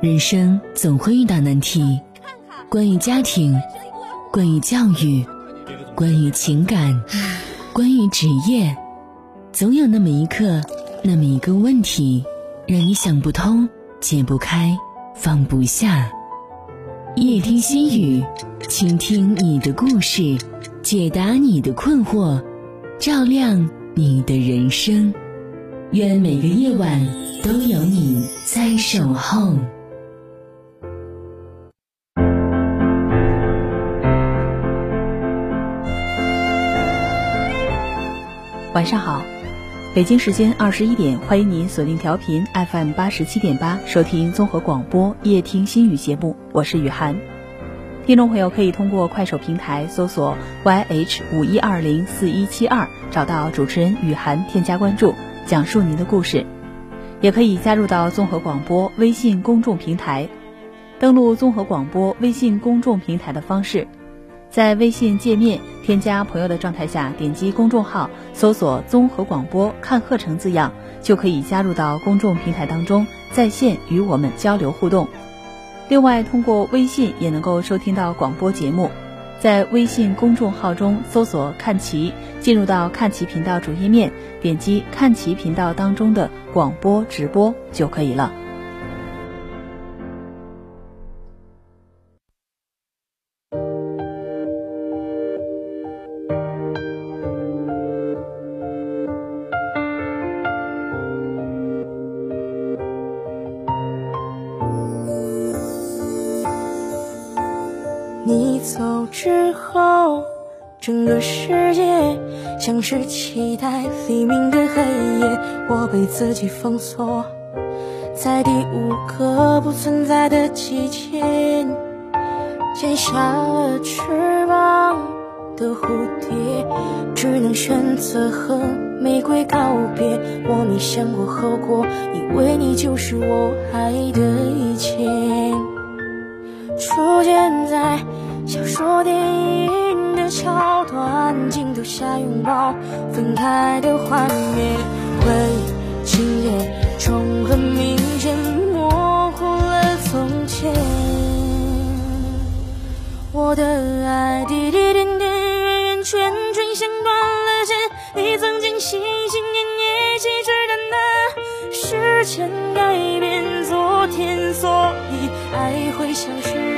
人生总会遇到难题，关于家庭，关于教育，关于情感，关于职业，总有那么一刻，那么一个问题，让你想不通、解不开、放不下。夜听心语，倾听你的故事，解答你的困惑，照亮你的人生。愿每个夜晚都有你在守候。晚上好，北京时间二十一点，欢迎您锁定调频 FM 八十七点八，收听综合广播夜听心语节目，我是雨涵。听众朋友可以通过快手平台搜索 YH 五一二零四一七二，找到主持人雨涵，添加关注，讲述您的故事。也可以加入到综合广播微信公众平台，登录综合广播微信公众平台的方式。在微信界面添加朋友的状态下，点击公众号，搜索“综合广播看课程”字样，就可以加入到公众平台当中，在线与我们交流互动。另外，通过微信也能够收听到广播节目，在微信公众号中搜索“看齐”，进入到看齐频道主页面，点击看齐频道当中的广播直播就可以了。整个世界像是期待黎明的黑夜。我被自己封锁在第五个不存在的季节，剪下了翅膀的蝴蝶，只能选择和玫瑰告别。我没想过后果，以为你就是我爱的一切。出现在小说、电影桥段，镜头下拥抱分开的画面，回忆情节重合，明显模糊了从前。我的爱滴滴点点，圆圆圈圈，像断了线。你曾经心心念念，细枝淡淡，时间改变昨天，所以爱会消失。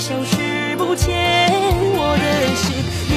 消失不见，我的心。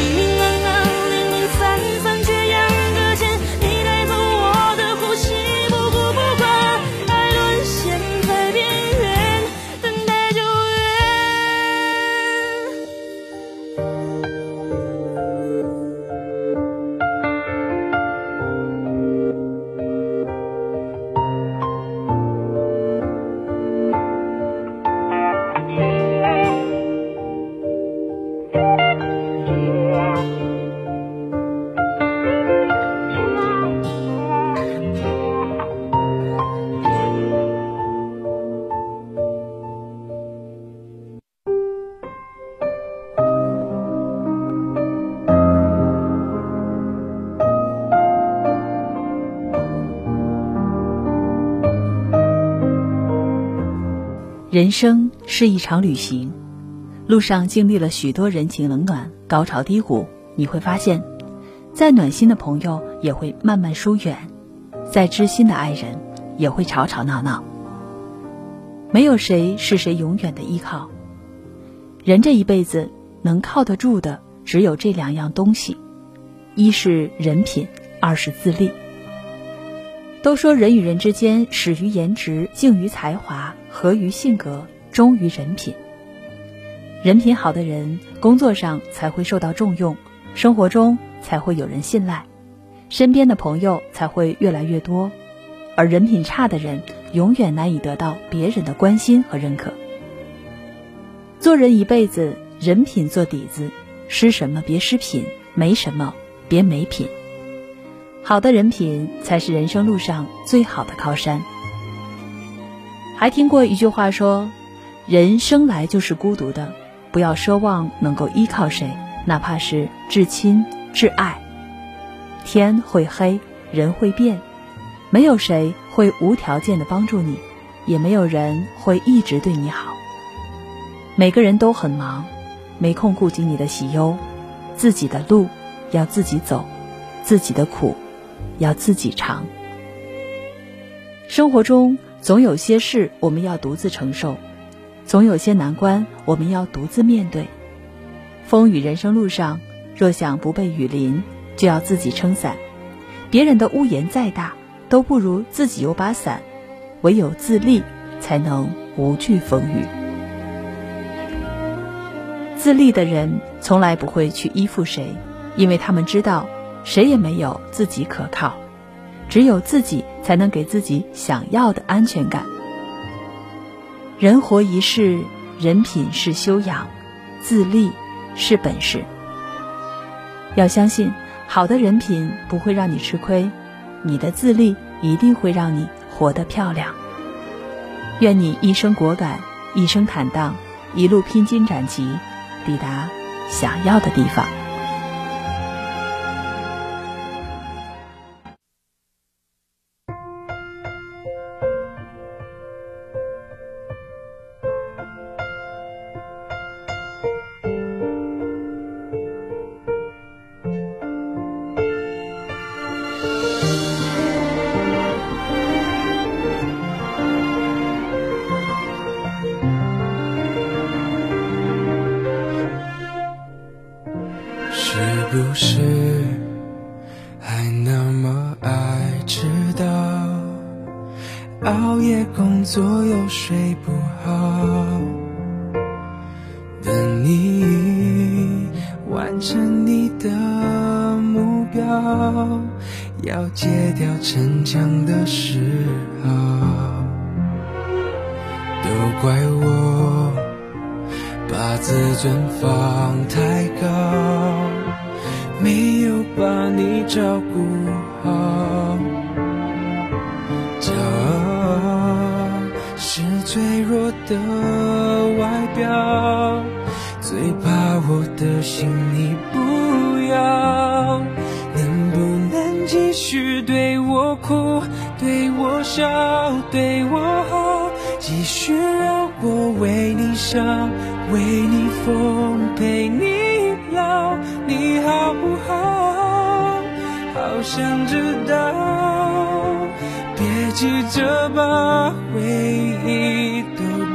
人生是一场旅行，路上经历了许多人情冷暖、高潮低谷。你会发现，再暖心的朋友也会慢慢疏远，再知心的爱人也会吵吵闹闹。没有谁是谁永远的依靠。人这一辈子能靠得住的只有这两样东西：一是人品，二是自立。都说人与人之间始于颜值，敬于才华，合于性格，忠于人品。人品好的人，工作上才会受到重用，生活中才会有人信赖，身边的朋友才会越来越多。而人品差的人，永远难以得到别人的关心和认可。做人一辈子，人品做底子，失什么别失品，没什么别没品。好的人品才是人生路上最好的靠山。还听过一句话说：“人生来就是孤独的，不要奢望能够依靠谁，哪怕是至亲至爱。天会黑，人会变，没有谁会无条件的帮助你，也没有人会一直对你好。每个人都很忙，没空顾及你的喜忧，自己的路要自己走，自己的苦。”要自己尝。生活中总有些事我们要独自承受，总有些难关我们要独自面对。风雨人生路上，若想不被雨淋，就要自己撑伞。别人的屋檐再大，都不如自己有把伞。唯有自立，才能无惧风雨。自立的人从来不会去依附谁，因为他们知道。谁也没有自己可靠，只有自己才能给自己想要的安全感。人活一世，人品是修养，自立是本事。要相信，好的人品不会让你吃亏，你的自立一定会让你活得漂亮。愿你一生果敢，一生坦荡，一路披荆斩棘，抵达想要的地方。左右睡不好，等你完成你的目标，要戒掉逞强的嗜好，都怪我把自尊放太高。没有把你照顾的外表，最怕我的心你不要。能不能继续对我哭，对我笑，对我好，继续让我为你伤，为你疯，陪你老。你好不好？好想知道。别急着把回忆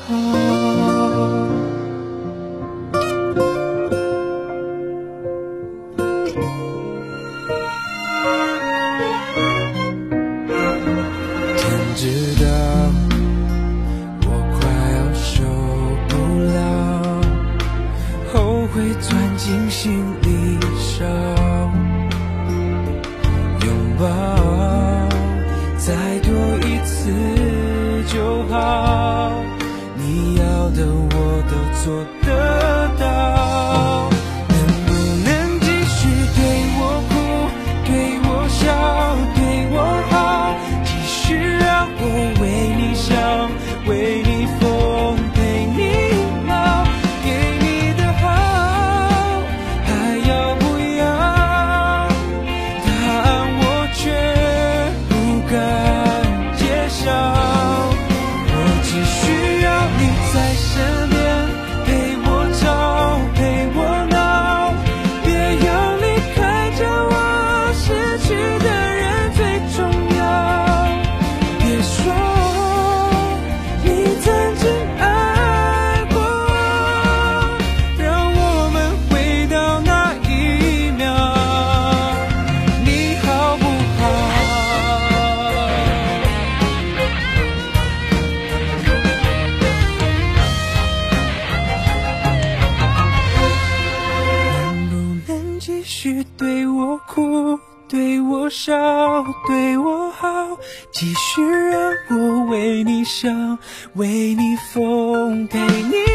好？继续让我为你想，为你疯，给你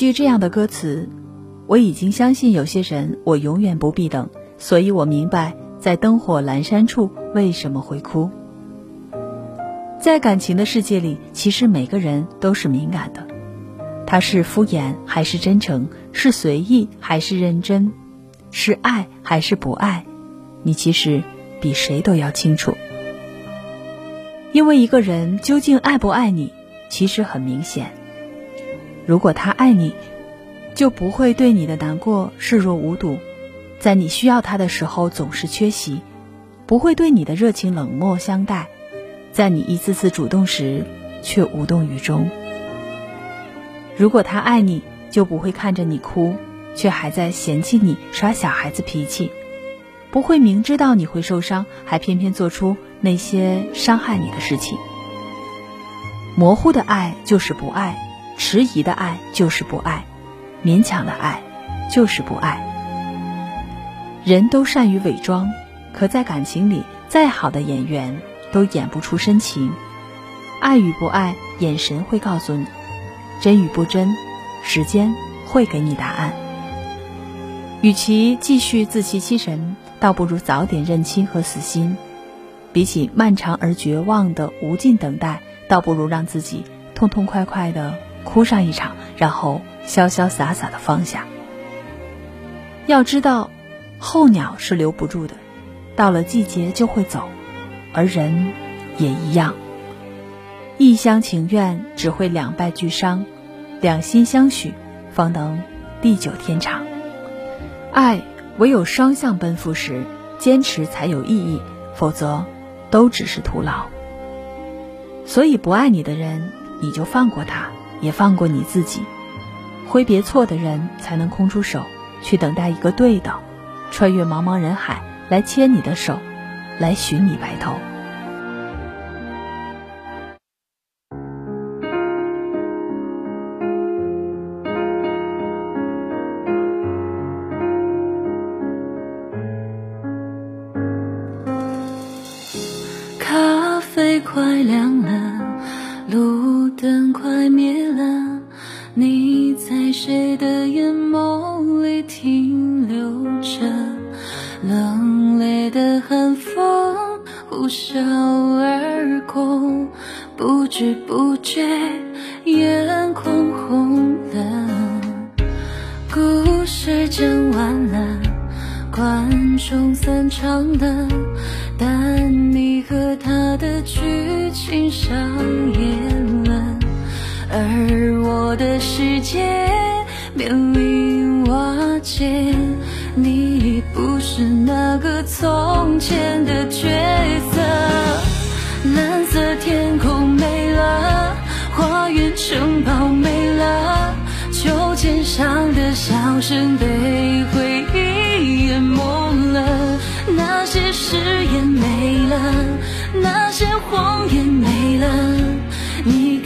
句这样的歌词：“我已经相信有些人，我永远不必等，所以我明白，在灯火阑珊处为什么会哭。”在感情的世界里，其实每个人都是敏感的，他是敷衍还是真诚，是随意还是认真，是爱还是不爱，你其实比谁都要清楚。因为一个人究竟爱不爱你，其实很明显。如果他爱你，就不会对你的难过视若无睹，在你需要他的时候总是缺席，不会对你的热情冷漠相待，在你一次次主动时却无动于衷。如果他爱你，就不会看着你哭，却还在嫌弃你耍小孩子脾气，不会明知道你会受伤，还偏偏做出那些伤害你的事情。模糊的爱就是不爱。迟疑的爱就是不爱，勉强的爱就是不爱。人都善于伪装，可在感情里，再好的演员都演不出深情。爱与不爱，眼神会告诉你；真与不真，时间会给你答案。与其继续自欺欺人，倒不如早点认清和死心。比起漫长而绝望的无尽等待，倒不如让自己痛痛快快的。哭上一场，然后潇潇洒洒的放下。要知道，候鸟是留不住的，到了季节就会走，而人也一样。一厢情愿只会两败俱伤，两心相许方能地久天长。爱唯有双向奔赴时，坚持才有意义，否则都只是徒劳。所以，不爱你的人，你就放过他。也放过你自己，挥别错的人，才能空出手去等待一个对的，穿越茫茫人海来牵你的手，来寻你白头。但你和他的剧情上演了，而我的世界面临瓦解。你已不是那个从前的角色，蓝色天空没了，花园城堡没了，秋千上的笑声被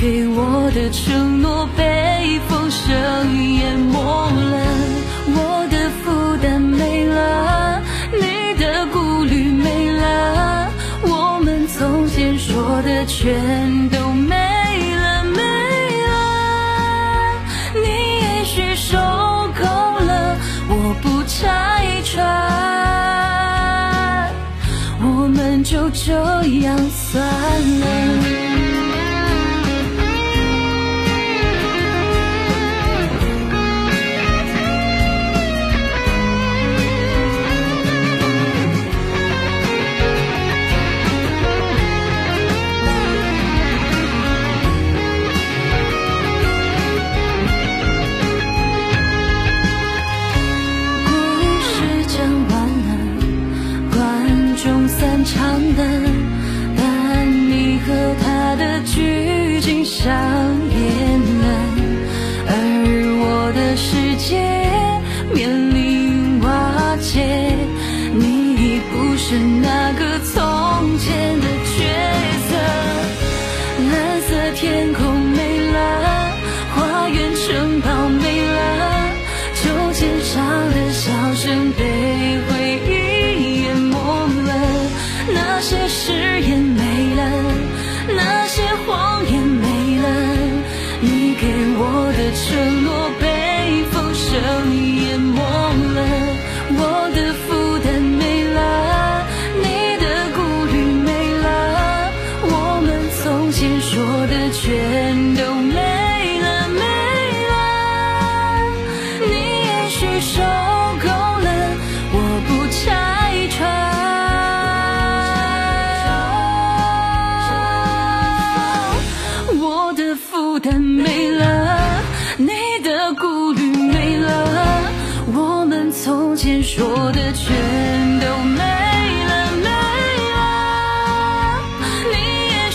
给我的承诺被风声淹没了。我的负担没了，你的顾虑没了，我们从前说的全都没了，没了。你也许受够了，我不拆穿，我们就这样算了。shine.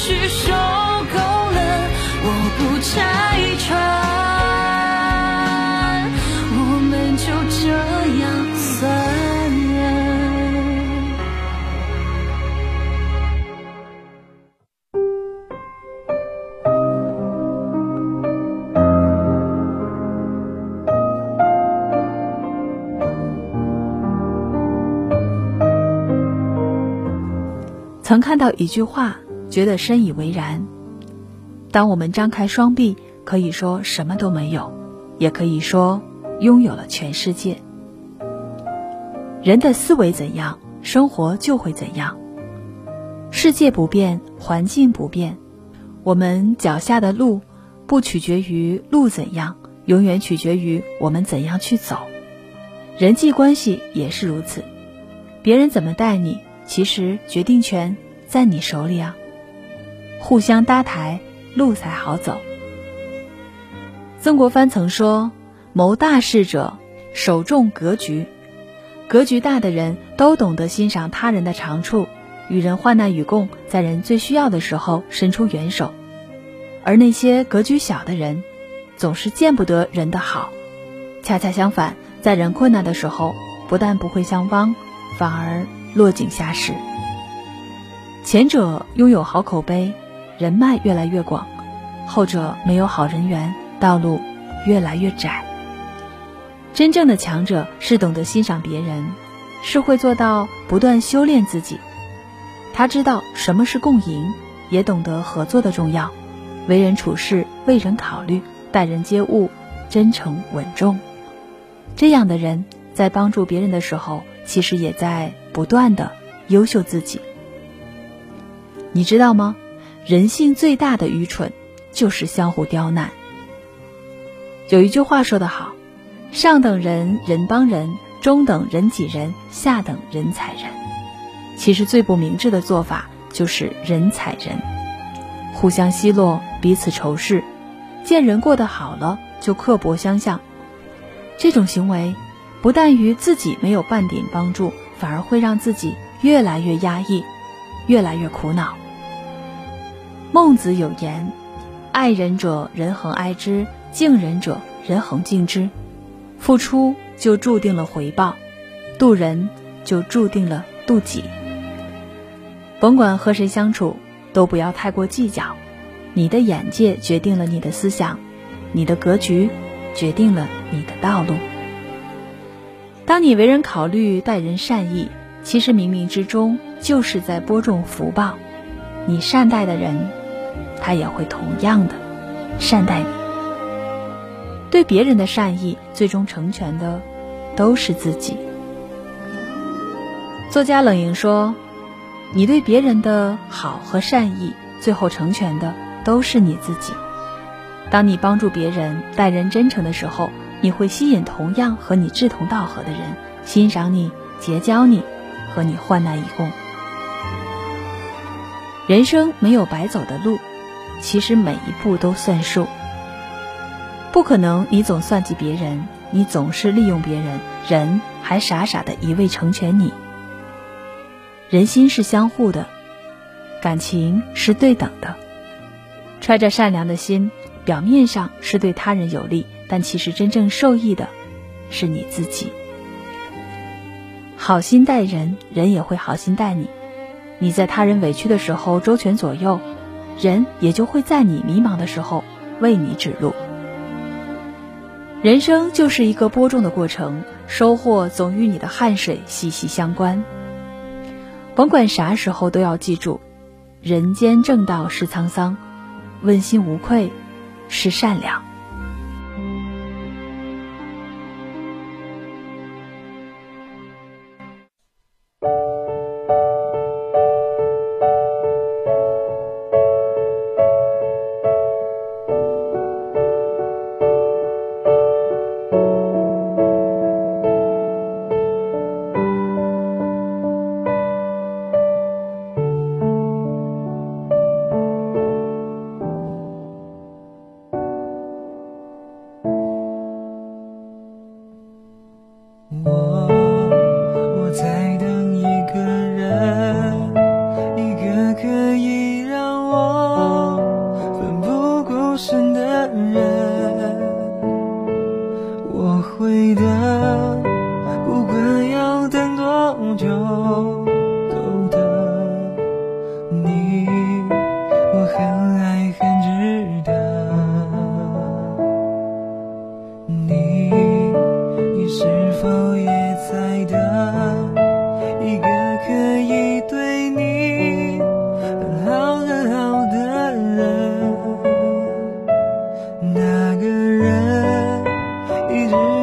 是受够了，我不拆穿，我们就这样算了。曾看到一句话。觉得深以为然。当我们张开双臂，可以说什么都没有，也可以说拥有了全世界。人的思维怎样，生活就会怎样。世界不变，环境不变，我们脚下的路，不取决于路怎样，永远取决于我们怎样去走。人际关系也是如此，别人怎么待你。其实决定权在你手里啊！互相搭台，路才好走。曾国藩曾说：“谋大事者，首重格局。格局大的人都懂得欣赏他人的长处，与人患难与共，在人最需要的时候伸出援手。而那些格局小的人，总是见不得人的好。恰恰相反，在人困难的时候，不但不会相帮，反而……”落井下石，前者拥有好口碑，人脉越来越广；后者没有好人缘，道路越来越窄。真正的强者是懂得欣赏别人，是会做到不断修炼自己。他知道什么是共赢，也懂得合作的重要，为人处事为人考虑，待人接物真诚稳重。这样的人在帮助别人的时候，其实也在。不断的优秀自己。你知道吗？人性最大的愚蠢，就是相互刁难。有一句话说得好：“上等人人帮人，中等人挤人，下等人踩人。”其实最不明智的做法就是人踩人，互相奚落，彼此仇视，见人过得好了就刻薄相向。这种行为不但于自己没有半点帮助，反而会让自己越来越压抑，越来越苦恼。孟子有言：“爱人者，人恒爱之；敬人者，人恒敬之。”付出就注定了回报，渡人就注定了渡己。甭管和谁相处，都不要太过计较。你的眼界决定了你的思想，你的格局决定了你的道路。当你为人考虑、待人善意，其实冥冥之中就是在播种福报。你善待的人。他也会同样的善待你。对别人的善意，最终成全的都是自己。作家冷莹说：“你对别人的好和善意，最后成全的都是你自己。当你帮助别人、待人真诚的时候，你会吸引同样和你志同道合的人，欣赏你、结交你，和你患难与共。人生没有白走的路。”其实每一步都算数，不可能你总算计别人，你总是利用别人，人还傻傻的一味成全你。人心是相互的，感情是对等的。揣着善良的心，表面上是对他人有利，但其实真正受益的是你自己。好心待人，人也会好心待你。你在他人委屈的时候周全左右。人也就会在你迷茫的时候为你指路。人生就是一个播种的过程，收获总与你的汗水息息相关。甭管啥时候都要记住，人间正道是沧桑，问心无愧是善良。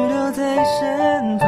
留在身旁。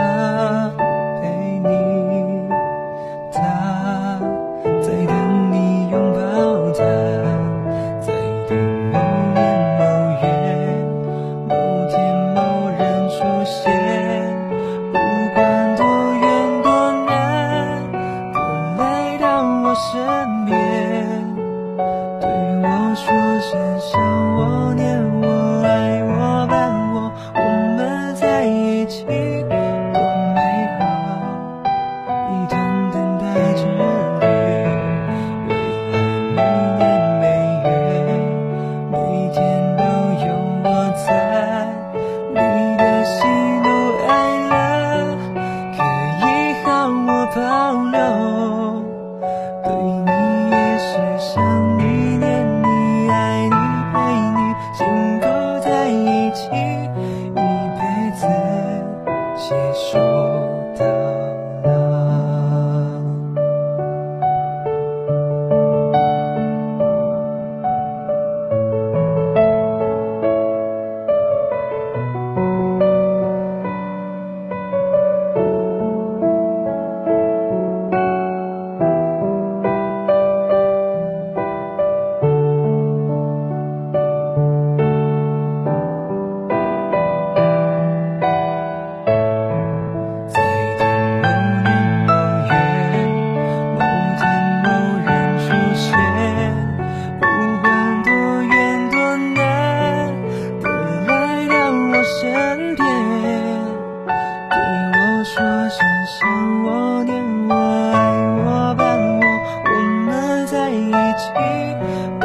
在一起。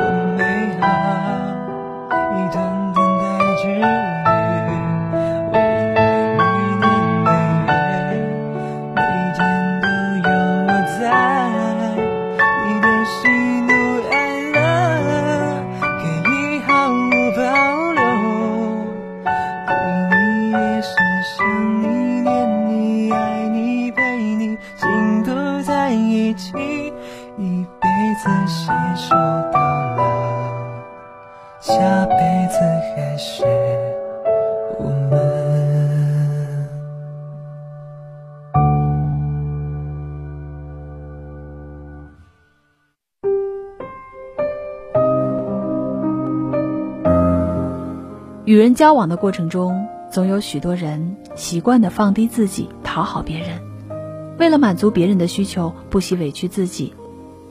与人交往的过程中，总有许多人习惯的放低自己，讨好别人，为了满足别人的需求，不惜委屈自己，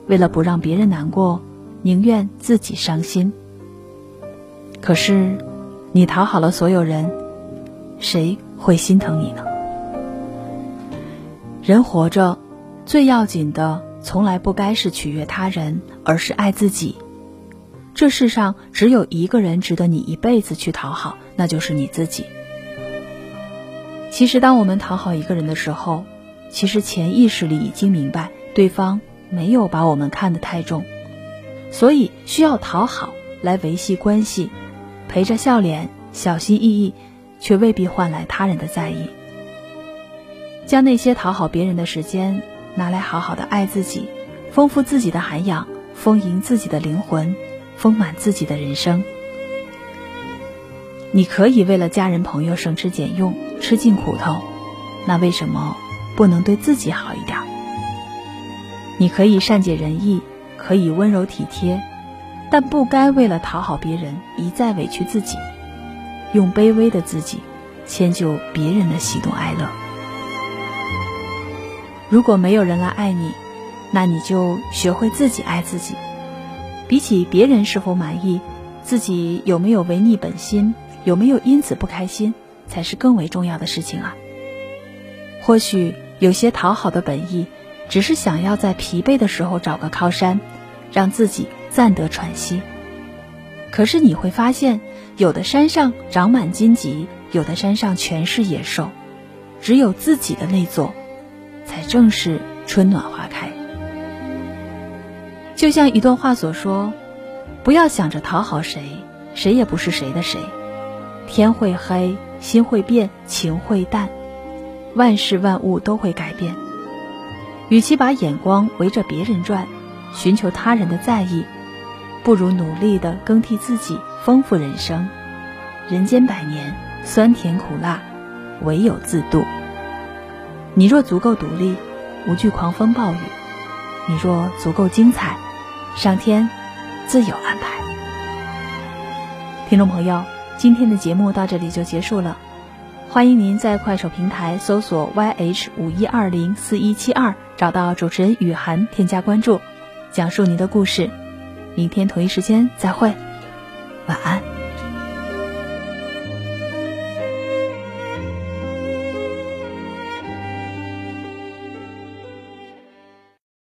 为了不让别人难过，宁愿自己伤心。可是，你讨好了所有人，谁会心疼你呢？人活着，最要紧的从来不该是取悦他人，而是爱自己。这世上只有一个人值得你一辈子去讨好，那就是你自己。其实，当我们讨好一个人的时候，其实潜意识里已经明白，对方没有把我们看得太重，所以需要讨好来维系关系，陪着笑脸，小心翼翼，却未必换来他人的在意。将那些讨好别人的时间拿来好好的爱自己，丰富自己的涵养，丰盈自己的灵魂。丰满自己的人生，你可以为了家人朋友省吃俭用，吃尽苦头，那为什么不能对自己好一点？你可以善解人意，可以温柔体贴，但不该为了讨好别人一再委屈自己，用卑微的自己迁就别人的喜怒哀乐。如果没有人来爱你，那你就学会自己爱自己。比起别人是否满意，自己有没有违逆本心，有没有因此不开心，才是更为重要的事情啊。或许有些讨好的本意，只是想要在疲惫的时候找个靠山，让自己暂得喘息。可是你会发现，有的山上长满荆棘，有的山上全是野兽，只有自己的那座，才正是春暖花开。就像一段话所说：“不要想着讨好谁，谁也不是谁的谁。天会黑，心会变，情会淡，万事万物都会改变。与其把眼光围着别人转，寻求他人的在意，不如努力的更替自己，丰富人生。人间百年，酸甜苦辣，唯有自渡。你若足够独立，无惧狂风暴雨；你若足够精彩。”上天自有安排。听众朋友，今天的节目到这里就结束了。欢迎您在快手平台搜索 YH 五一二零四一七二，找到主持人雨涵，添加关注，讲述您的故事。明天同一时间再会，晚安。